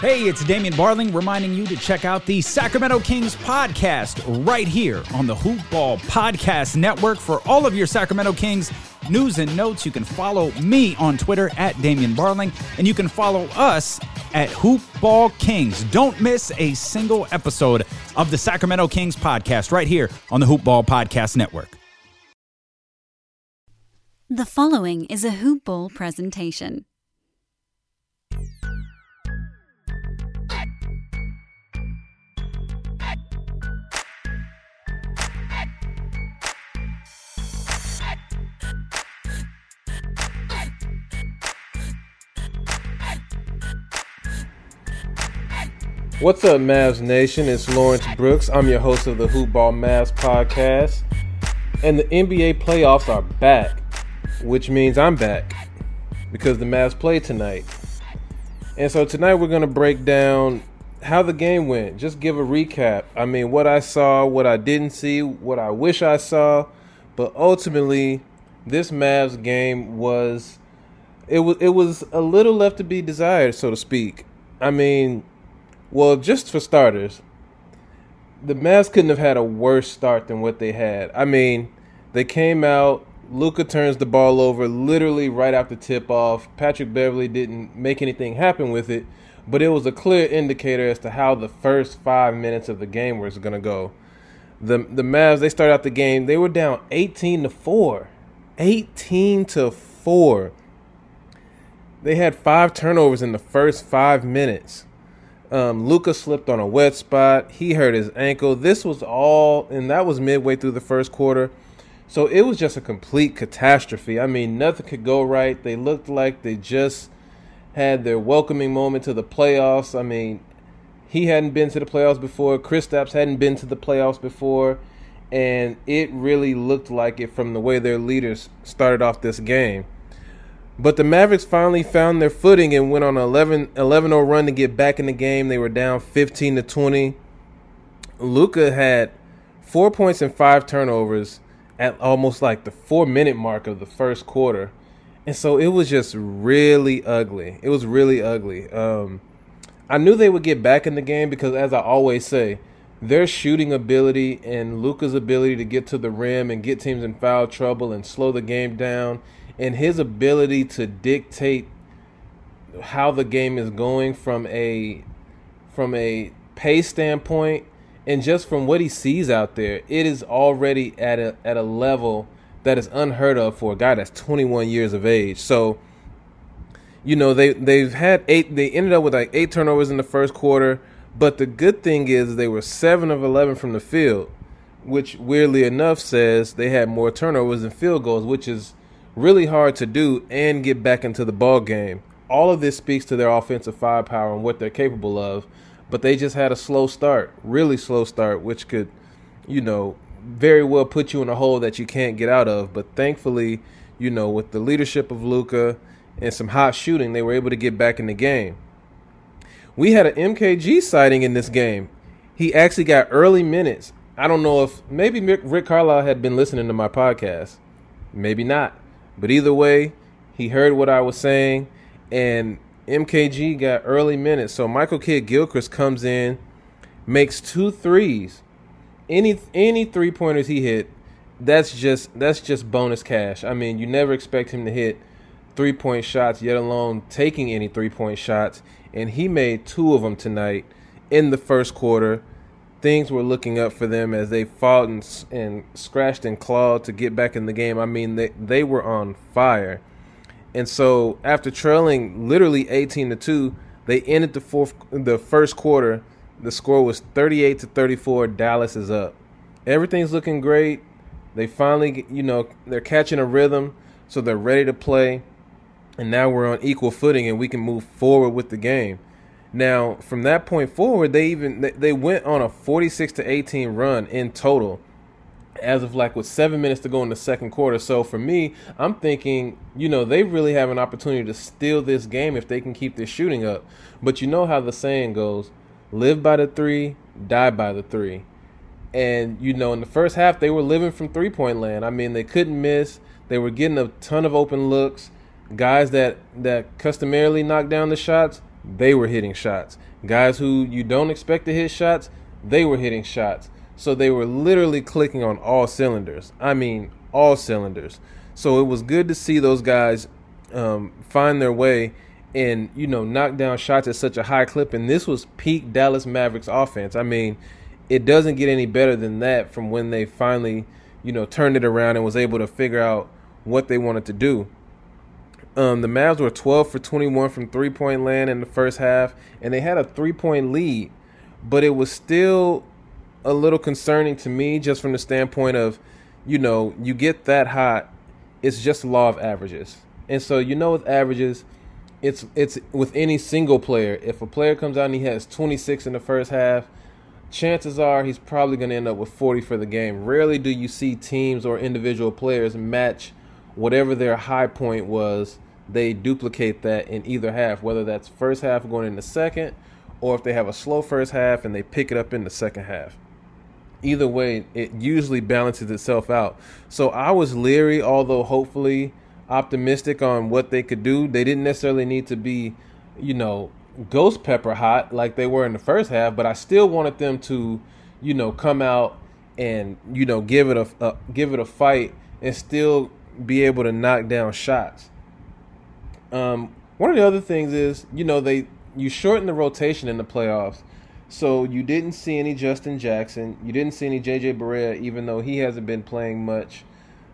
Hey, it's Damian Barling reminding you to check out the Sacramento Kings podcast right here on the Hoop Ball Podcast Network for all of your Sacramento Kings news and notes. You can follow me on Twitter at Damian Barling, and you can follow us at Hoop Ball Kings. Don't miss a single episode of the Sacramento Kings podcast right here on the Hoop Ball Podcast Network. The following is a Hoop Ball presentation. What's up, Mavs Nation? It's Lawrence Brooks. I'm your host of the Hoop Ball Mavs podcast. And the NBA playoffs are back, which means I'm back because the Mavs play tonight. And so tonight we're going to break down how the game went. Just give a recap. I mean, what I saw, what I didn't see, what I wish I saw. But ultimately, this Mavs game was it was it was a little left to be desired, so to speak. I mean, well, just for starters, the Mavs couldn't have had a worse start than what they had. I mean, they came out. Luka turns the ball over literally right after tip off. Patrick Beverley didn't make anything happen with it, but it was a clear indicator as to how the first five minutes of the game was going to go. The the Mavs they started out the game they were down eighteen to four, 18 to four. They had five turnovers in the first five minutes. Um, Luka slipped on a wet spot. He hurt his ankle. This was all, and that was midway through the first quarter. So it was just a complete catastrophe. I mean, nothing could go right. They looked like they just had their welcoming moment to the playoffs. I mean, he hadn't been to the playoffs before. Chris Kristaps hadn't been to the playoffs before. And it really looked like it from the way their leaders started off this game. But the Mavericks finally found their footing and went on an 11 0 run to get back in the game. They were down 15 to 20. Luka had four points and five turnovers at almost like the four minute mark of the first quarter. And so it was just really ugly. It was really ugly. Um, I knew they would get back in the game because, as I always say, their shooting ability and Luka's ability to get to the rim and get teams in foul trouble and slow the game down and his ability to dictate how the game is going from a from a pace standpoint and just from what he sees out there, it is already at a at a level that is unheard of for a guy that's 21 years of age. So, you know, they they've had eight they ended up with like eight turnovers in the first quarter, but the good thing is they were 7 of 11 from the field, which weirdly enough says they had more turnovers than field goals, which is really hard to do and get back into the ball game. All of this speaks to their offensive firepower and what they're capable of, but they just had a slow start, really slow start, which could, you know, very well put you in a hole that you can't get out of. But thankfully, you know, with the leadership of Luka and some hot shooting, they were able to get back in the game. We had an MKG sighting in this game. He actually got early minutes. I don't know if maybe Rick Carlisle had been listening to my podcast. Maybe not. But either way, he heard what I was saying, and MKG got early minutes. So Michael Kidd Gilchrist comes in, makes two threes. Any any three pointers he hit, that's just that's just bonus cash. I mean, you never expect him to hit three point shots, yet alone taking any three point shots. And he made two of them tonight in the first quarter things were looking up for them as they fought and, and scratched and clawed to get back in the game. I mean, they, they were on fire. And so after trailing literally 18 to 2, they ended the fourth the first quarter. The score was 38 to 34. Dallas is up. Everything's looking great. They finally, you know, they're catching a rhythm, so they're ready to play. And now we're on equal footing and we can move forward with the game. Now, from that point forward, they even they went on a 46 to 18 run in total as of like with 7 minutes to go in the second quarter. So for me, I'm thinking, you know, they really have an opportunity to steal this game if they can keep their shooting up. But you know how the saying goes, live by the 3, die by the 3. And you know, in the first half they were living from three-point land. I mean, they couldn't miss. They were getting a ton of open looks Guys that that customarily knock down the shots, they were hitting shots. Guys who you don't expect to hit shots, they were hitting shots. So they were literally clicking on all cylinders. I mean, all cylinders. So it was good to see those guys um, find their way and you know knock down shots at such a high clip. And this was peak Dallas Mavericks offense. I mean, it doesn't get any better than that from when they finally you know turned it around and was able to figure out what they wanted to do. Um, the Mavs were 12 for 21 from three point land in the first half, and they had a three point lead, but it was still a little concerning to me just from the standpoint of, you know, you get that hot, it's just law of averages. And so you know with averages, it's it's with any single player. If a player comes out and he has 26 in the first half, chances are he's probably going to end up with 40 for the game. Rarely do you see teams or individual players match whatever their high point was. They duplicate that in either half, whether that's first half going into second, or if they have a slow first half and they pick it up in the second half either way, it usually balances itself out. So I was leery, although hopefully optimistic on what they could do. They didn't necessarily need to be, you know, ghost pepper hot like they were in the first half, but I still wanted them to, you know, come out and you know give it a, a give it a fight and still be able to knock down shots. Um, one of the other things is, you know, they you shorten the rotation in the playoffs so you didn't see any Justin Jackson. You didn't see any JJ Barea, even though he hasn't been playing much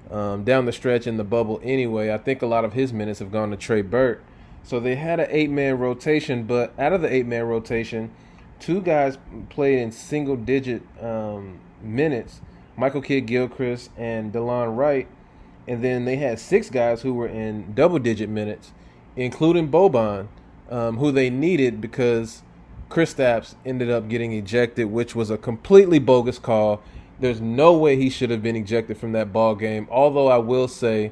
um, down the stretch in the bubble anyway. I think a lot of his minutes have gone to Trey Burke. So they had an eight man rotation, but out of the eight man rotation, two guys played in single digit um, minutes Michael Kidd Gilchrist and Delon Wright. And then they had six guys who were in double digit minutes, including Boban, um, who they needed because Kristaps ended up getting ejected, which was a completely bogus call. There's no way he should have been ejected from that ball game. Although I will say,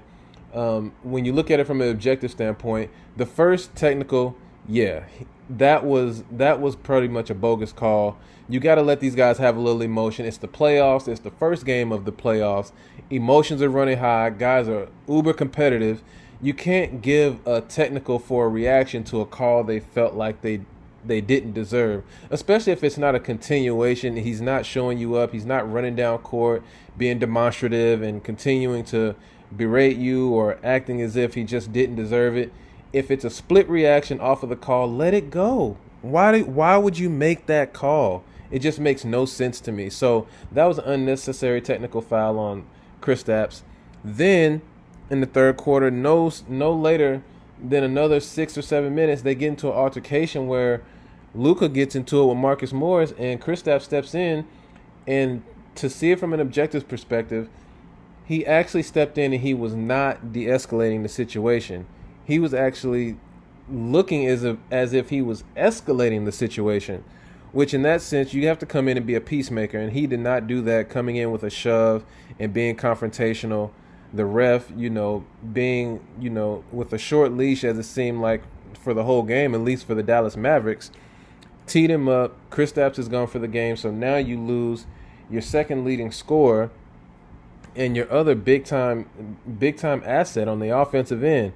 um, when you look at it from an objective standpoint, the first technical, yeah, that was that was pretty much a bogus call. You got to let these guys have a little emotion. It's the playoffs. It's the first game of the playoffs. Emotions are running high. Guys are uber competitive. You can't give a technical for a reaction to a call they felt like they they didn't deserve, especially if it's not a continuation. He's not showing you up. He's not running down court, being demonstrative and continuing to berate you or acting as if he just didn't deserve it. If it's a split reaction off of the call, let it go. Why do, why would you make that call? It just makes no sense to me. So that was an unnecessary technical foul on Chris Kristaps. Then in the third quarter, no no later than another six or seven minutes, they get into an altercation where Luka gets into it with Marcus Morris, and Kristaps steps in, and to see it from an objective perspective, he actually stepped in and he was not de-escalating the situation. He was actually looking as if as if he was escalating the situation. Which in that sense you have to come in and be a peacemaker, and he did not do that, coming in with a shove and being confrontational. The ref, you know, being you know with a short leash as it seemed like for the whole game, at least for the Dallas Mavericks teed him up. Chris Kristaps is gone for the game, so now you lose your second leading scorer and your other big time big time asset on the offensive end.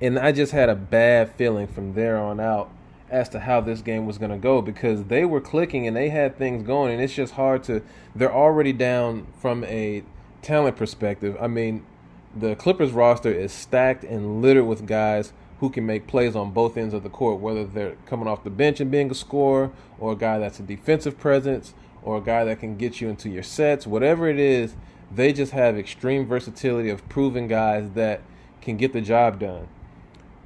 And I just had a bad feeling from there on out as to how this game was going to go because they were clicking and they had things going and it's just hard to they're already down from a talent perspective. I mean, the Clippers roster is stacked and littered with guys who can make plays on both ends of the court, whether they're coming off the bench and being a scorer, or a guy that's a defensive presence, or a guy that can get you into your sets, whatever it is, they just have extreme versatility of proven guys that can get the job done.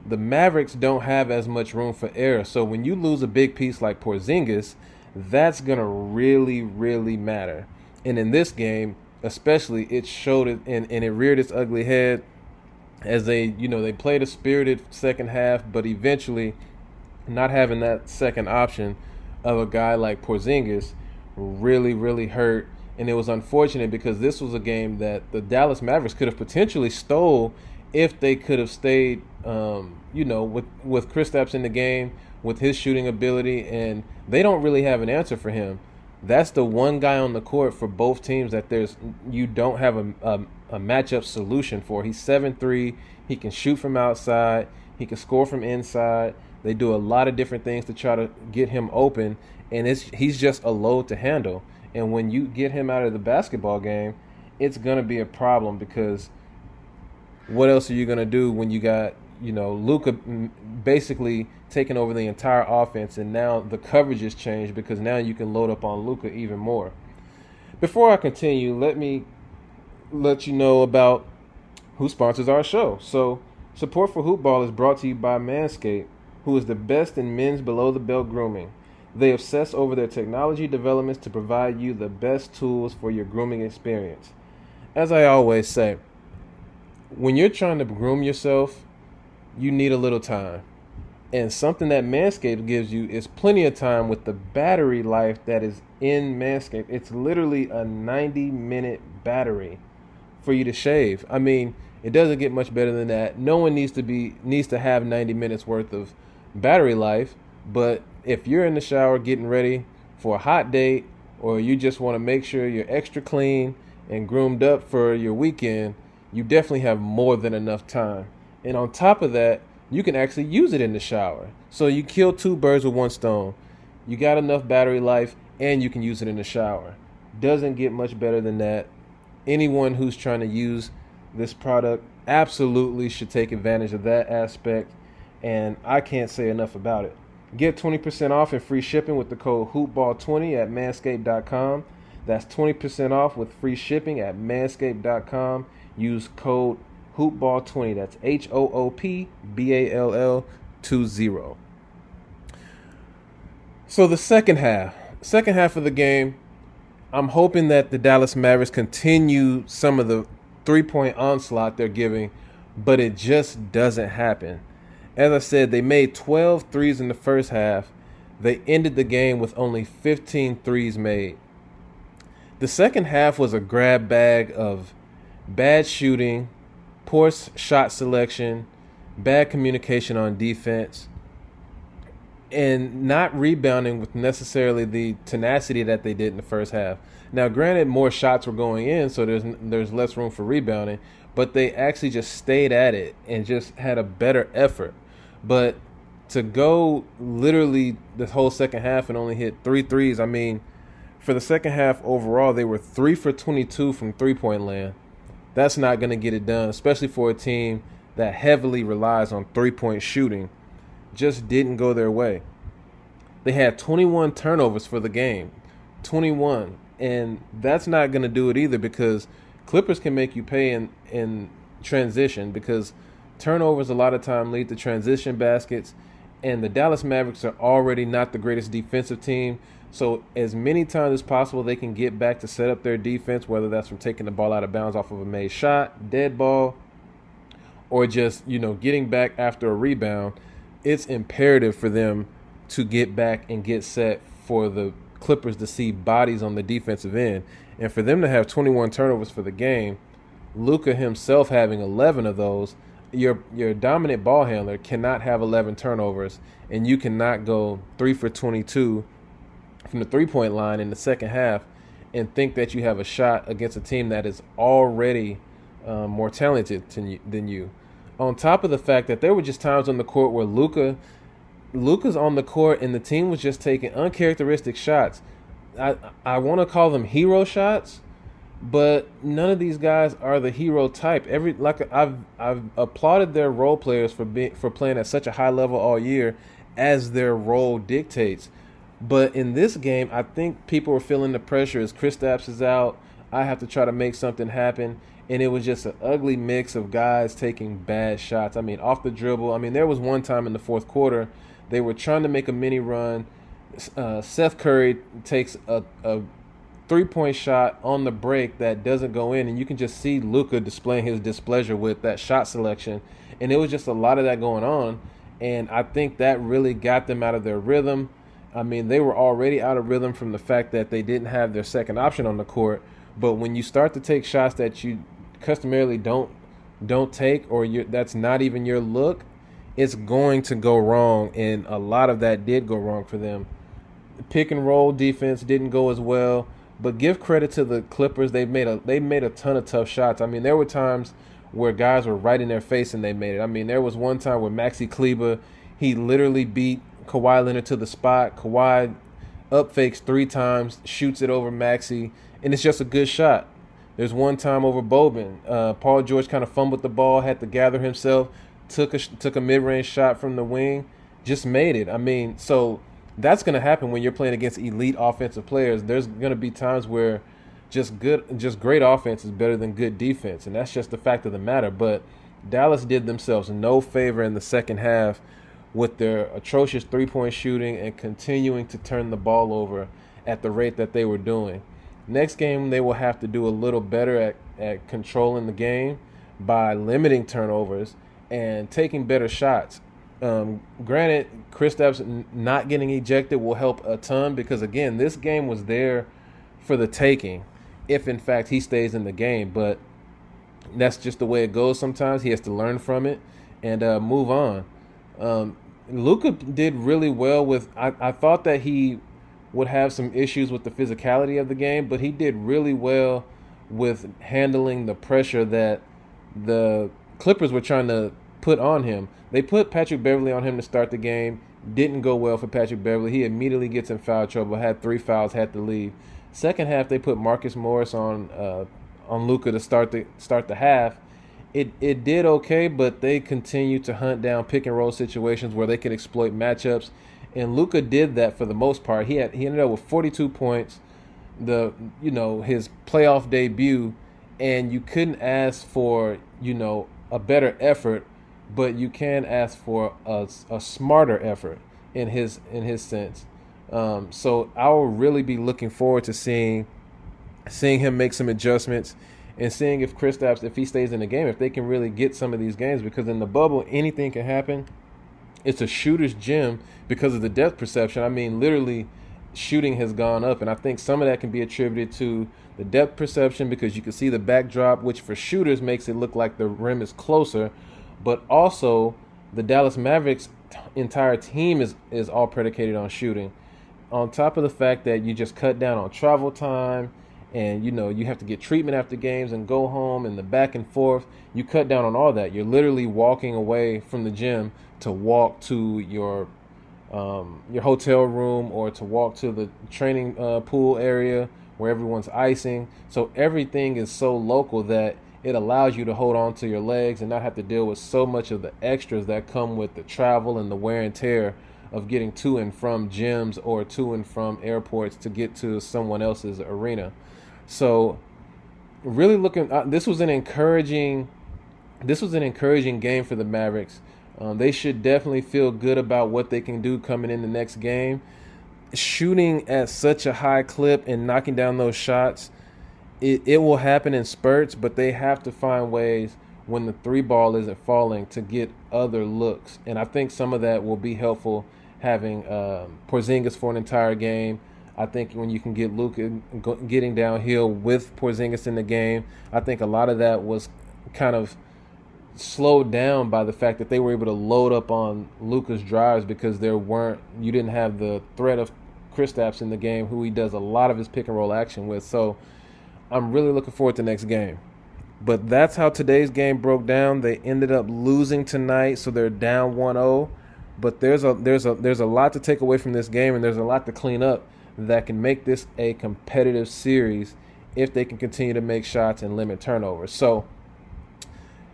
The Mavericks don't have as much room for error, so when you lose a big piece like Porzingis, that's gonna really, really matter. And in this game, especially, it showed it and, and it reared its ugly head as they you know they played a spirited second half, but eventually not having that second option of a guy like Porzingis really really hurt. And it was unfortunate because this was a game that the Dallas Mavericks could have potentially stole if they could have stayed um, you know with with Kristaps in the game with his shooting ability and they don't really have an answer for him that's the one guy on the court for both teams that there's you don't have a a, a matchup solution for. He's seven three. He can shoot from outside. He can score from inside. They do a lot of different things to try to get him open, and it's he's just a load to handle. And when you get him out of the basketball game, it's gonna be a problem because what else are you gonna do when you got you know Luka basically taking over the entire offense, and now the coverage has changed because now you can load up on Luka even more. Before I continue, let me let you know about who sponsors our show. So, support for Hoopball is brought to you by Manscaped, who is the best in men's below the belt grooming. They obsess over their technology developments to provide you the best tools for your grooming experience. As I always say, when you're trying to groom yourself, you need a little time. And something that Manscaped gives you is plenty of time with the battery life that is in Manscaped. It's literally a 90 minute battery for you to shave. I mean, it doesn't get much better than that. No one needs to be needs to have 90 minutes worth of battery life, but if you're in the shower getting ready for a hot date or you just want to make sure you're extra clean and groomed up for your weekend, you definitely have more than enough time. And on top of that, you can actually use it in the shower. So you kill two birds with one stone. You got enough battery life and you can use it in the shower. Doesn't get much better than that. Anyone who's trying to use this product absolutely should take advantage of that aspect and I can't say enough about it. Get 20% off and free shipping with the code hoopball20 at manscaped.com. That's 20% off with free shipping at manscaped.com. Use code hoopball20. That's H O O P B A L L 20. So the second half, second half of the game, I'm hoping that the Dallas Mavericks continue some of the three-point onslaught they're giving, but it just doesn't happen. As I said, they made 12 threes in the first half. They ended the game with only 15 threes made. The second half was a grab bag of bad shooting, poor shot selection, bad communication on defense, and not rebounding with necessarily the tenacity that they did in the first half. Now, granted, more shots were going in, so there's there's less room for rebounding, but they actually just stayed at it and just had a better effort. But to go literally the whole second half and only hit three threes, I mean, for the second half overall, they were three for 22 from three point land that's not going to get it done, especially for a team that heavily relies on three point shooting. Just didn't go their way. They had 21 turnovers for the game. 21. And that's not going to do it either because Clippers can make you pay in, in transition because turnovers a lot of time lead to transition baskets. And the Dallas Mavericks are already not the greatest defensive team. So as many times as possible they can get back to set up their defense, whether that's from taking the ball out of bounds off of a made shot, dead ball, or just, you know, getting back after a rebound, it's imperative for them to get back and get set for the Clippers to see bodies on the defensive end. And for them to have 21 turnovers for the game, Luka himself having 11 of those, your your dominant ball handler cannot have 11 turnovers and you cannot go 3 for 22 from the three point line in the second half and think that you have a shot against a team that is already um, more talented than you. On top of the fact that there were just times on the court where Luka, Luka's on the court and the team was just taking uncharacteristic shots. I I want to call them hero shots, but none of these guys are the hero type. Every like I've I've applauded their role players for being for playing at such a high level all year, as their role dictates. But in this game, I think people were feeling the pressure as Kristaps is out. I have to try to make something happen. And it was just an ugly mix of guys taking bad shots. I mean, off the dribble. I mean, there was one time in the fourth quarter, they were trying to make a mini run. Uh, Seth Curry takes a, a three point shot on the break that doesn't go in, and you can just see Luka displaying his displeasure with that shot selection. And it was just a lot of that going on. And I think that really got them out of their rhythm. I mean, they were already out of rhythm from the fact that they didn't have their second option on the court. But when you start to take shots that you customarily don't don't take, or that's not even your look, it's going to go wrong. And a lot of that did go wrong for them. pick and roll defense didn't go as well. But give credit to the Clippers. They made a they made a ton of tough shots. I mean, there were times where guys were right in their face and they made it. I mean, there was one time where Maxi Kleber, he literally beat Kawhi Leonard to the spot. Kawhi up fakes three times, shoots it over Maxi, and it's just a good shot. There's one time over Boban. Uh, Paul George kind of fumbled the ball, had to gather himself, took a took a mid range shot from the wing, just made it. I mean, so that's going to happen when you're playing against elite offensive players. There's going to be times where just good, just great offense is better than good defense, and that's just the fact of the matter. But Dallas did themselves no favor in the second half with their atrocious three point shooting and continuing to turn the ball over at the rate that they were doing. Next game, they will have to do a little better at, at controlling the game by limiting turnovers and taking better shots. Um, granted, Kristaps not getting ejected will help a ton because again, this game was there for the taking, if in fact he stays in the game. But that's just the way it goes. Sometimes he has to learn from it and uh, move on. Um, Luka did really well with. I, I thought that he would have some issues with the physicality of the game, but he did really well with handling the pressure that the Clippers were trying to put on him. They put Patrick Beverley on him to start the game. Didn't go well for Patrick Beverley. He immediately gets in foul trouble. Had three fouls. Had to leave. Second half, they put Marcus Morris on uh, on Luka to start the start the half. It it did okay, but they continued to hunt down pick and roll situations where they could exploit matchups, and Luka did that for the most part. He had he ended up with 42 points, the you know his playoff debut, and you couldn't ask for you know a better effort but you can ask for a, a smarter effort in his in his sense. Um, so I will really be looking forward to seeing seeing him make some adjustments and seeing if Kristaps, if he stays in the game, if they can really get some of these games because in the bubble anything can happen. It's a shooter's gym because of the depth perception. I mean, literally, shooting has gone up, and I think some of that can be attributed to the depth perception because you can see the backdrop, which for shooters makes it look like the rim is closer but also the Dallas Mavericks entire team is is all predicated on shooting. On top of the fact that you just cut down on travel time and you know you have to get treatment after games and go home and the back and forth, you cut down on all that. You're literally walking away from the gym to walk to your um, your hotel room or to walk to the training uh, pool area where everyone's icing. So everything is so local that it allows you to hold on to your legs and not have to deal with so much of the extras that come with the travel and the wear and tear of getting to and from gyms or to and from airports to get to someone else's arena. So, really looking, uh, this was an encouraging, this was an encouraging game for the Mavericks. Um, they should definitely feel good about what they can do coming in the next game. Shooting at such a high clip and knocking down those shots it, it will happen in spurts, but they have to find ways when the three ball isn't falling to get other looks. And I think some of that will be helpful having um, Porzingis for an entire game. I think when you can get Luka getting downhill with Porzingis in the game, I think a lot of that was kind of slowed down by the fact that they were able to load up on Luka's drives because there weren't you didn't have the threat of Kristaps in the game, who he does a lot of his pick and roll action with. So I'm really looking forward to next game. But that's how today's game broke down. They ended up losing tonight, so they're down 1-0. But there's a there's a there's a lot to take away from this game and there's a lot to clean up that can make this a competitive series if they can continue to make shots and limit turnovers. So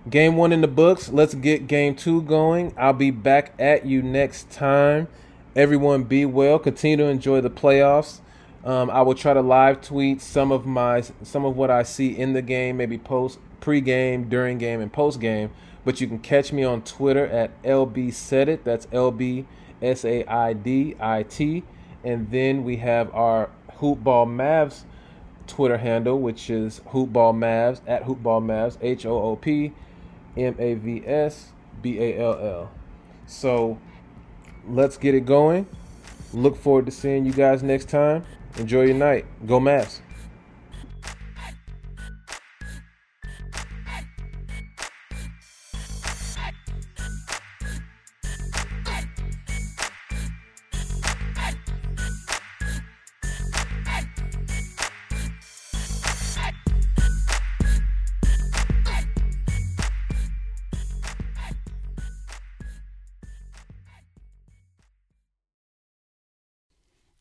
game 1 in the books. Let's get game 2 going. I'll be back at you next time. Everyone be well. Continue to enjoy the playoffs. Um, I will try to live tweet some of my some of what I see in the game, maybe post pre-game, during game, and post game. But you can catch me on Twitter at lb said it. That's lb s a i d i t. And then we have our Hoopball Mavs Twitter handle, which is Hoopball Mavs at Hoopball Mavs H O O P M A V S B A L L. So let's get it going. Look forward to seeing you guys next time. Enjoy your night. Go Mavs.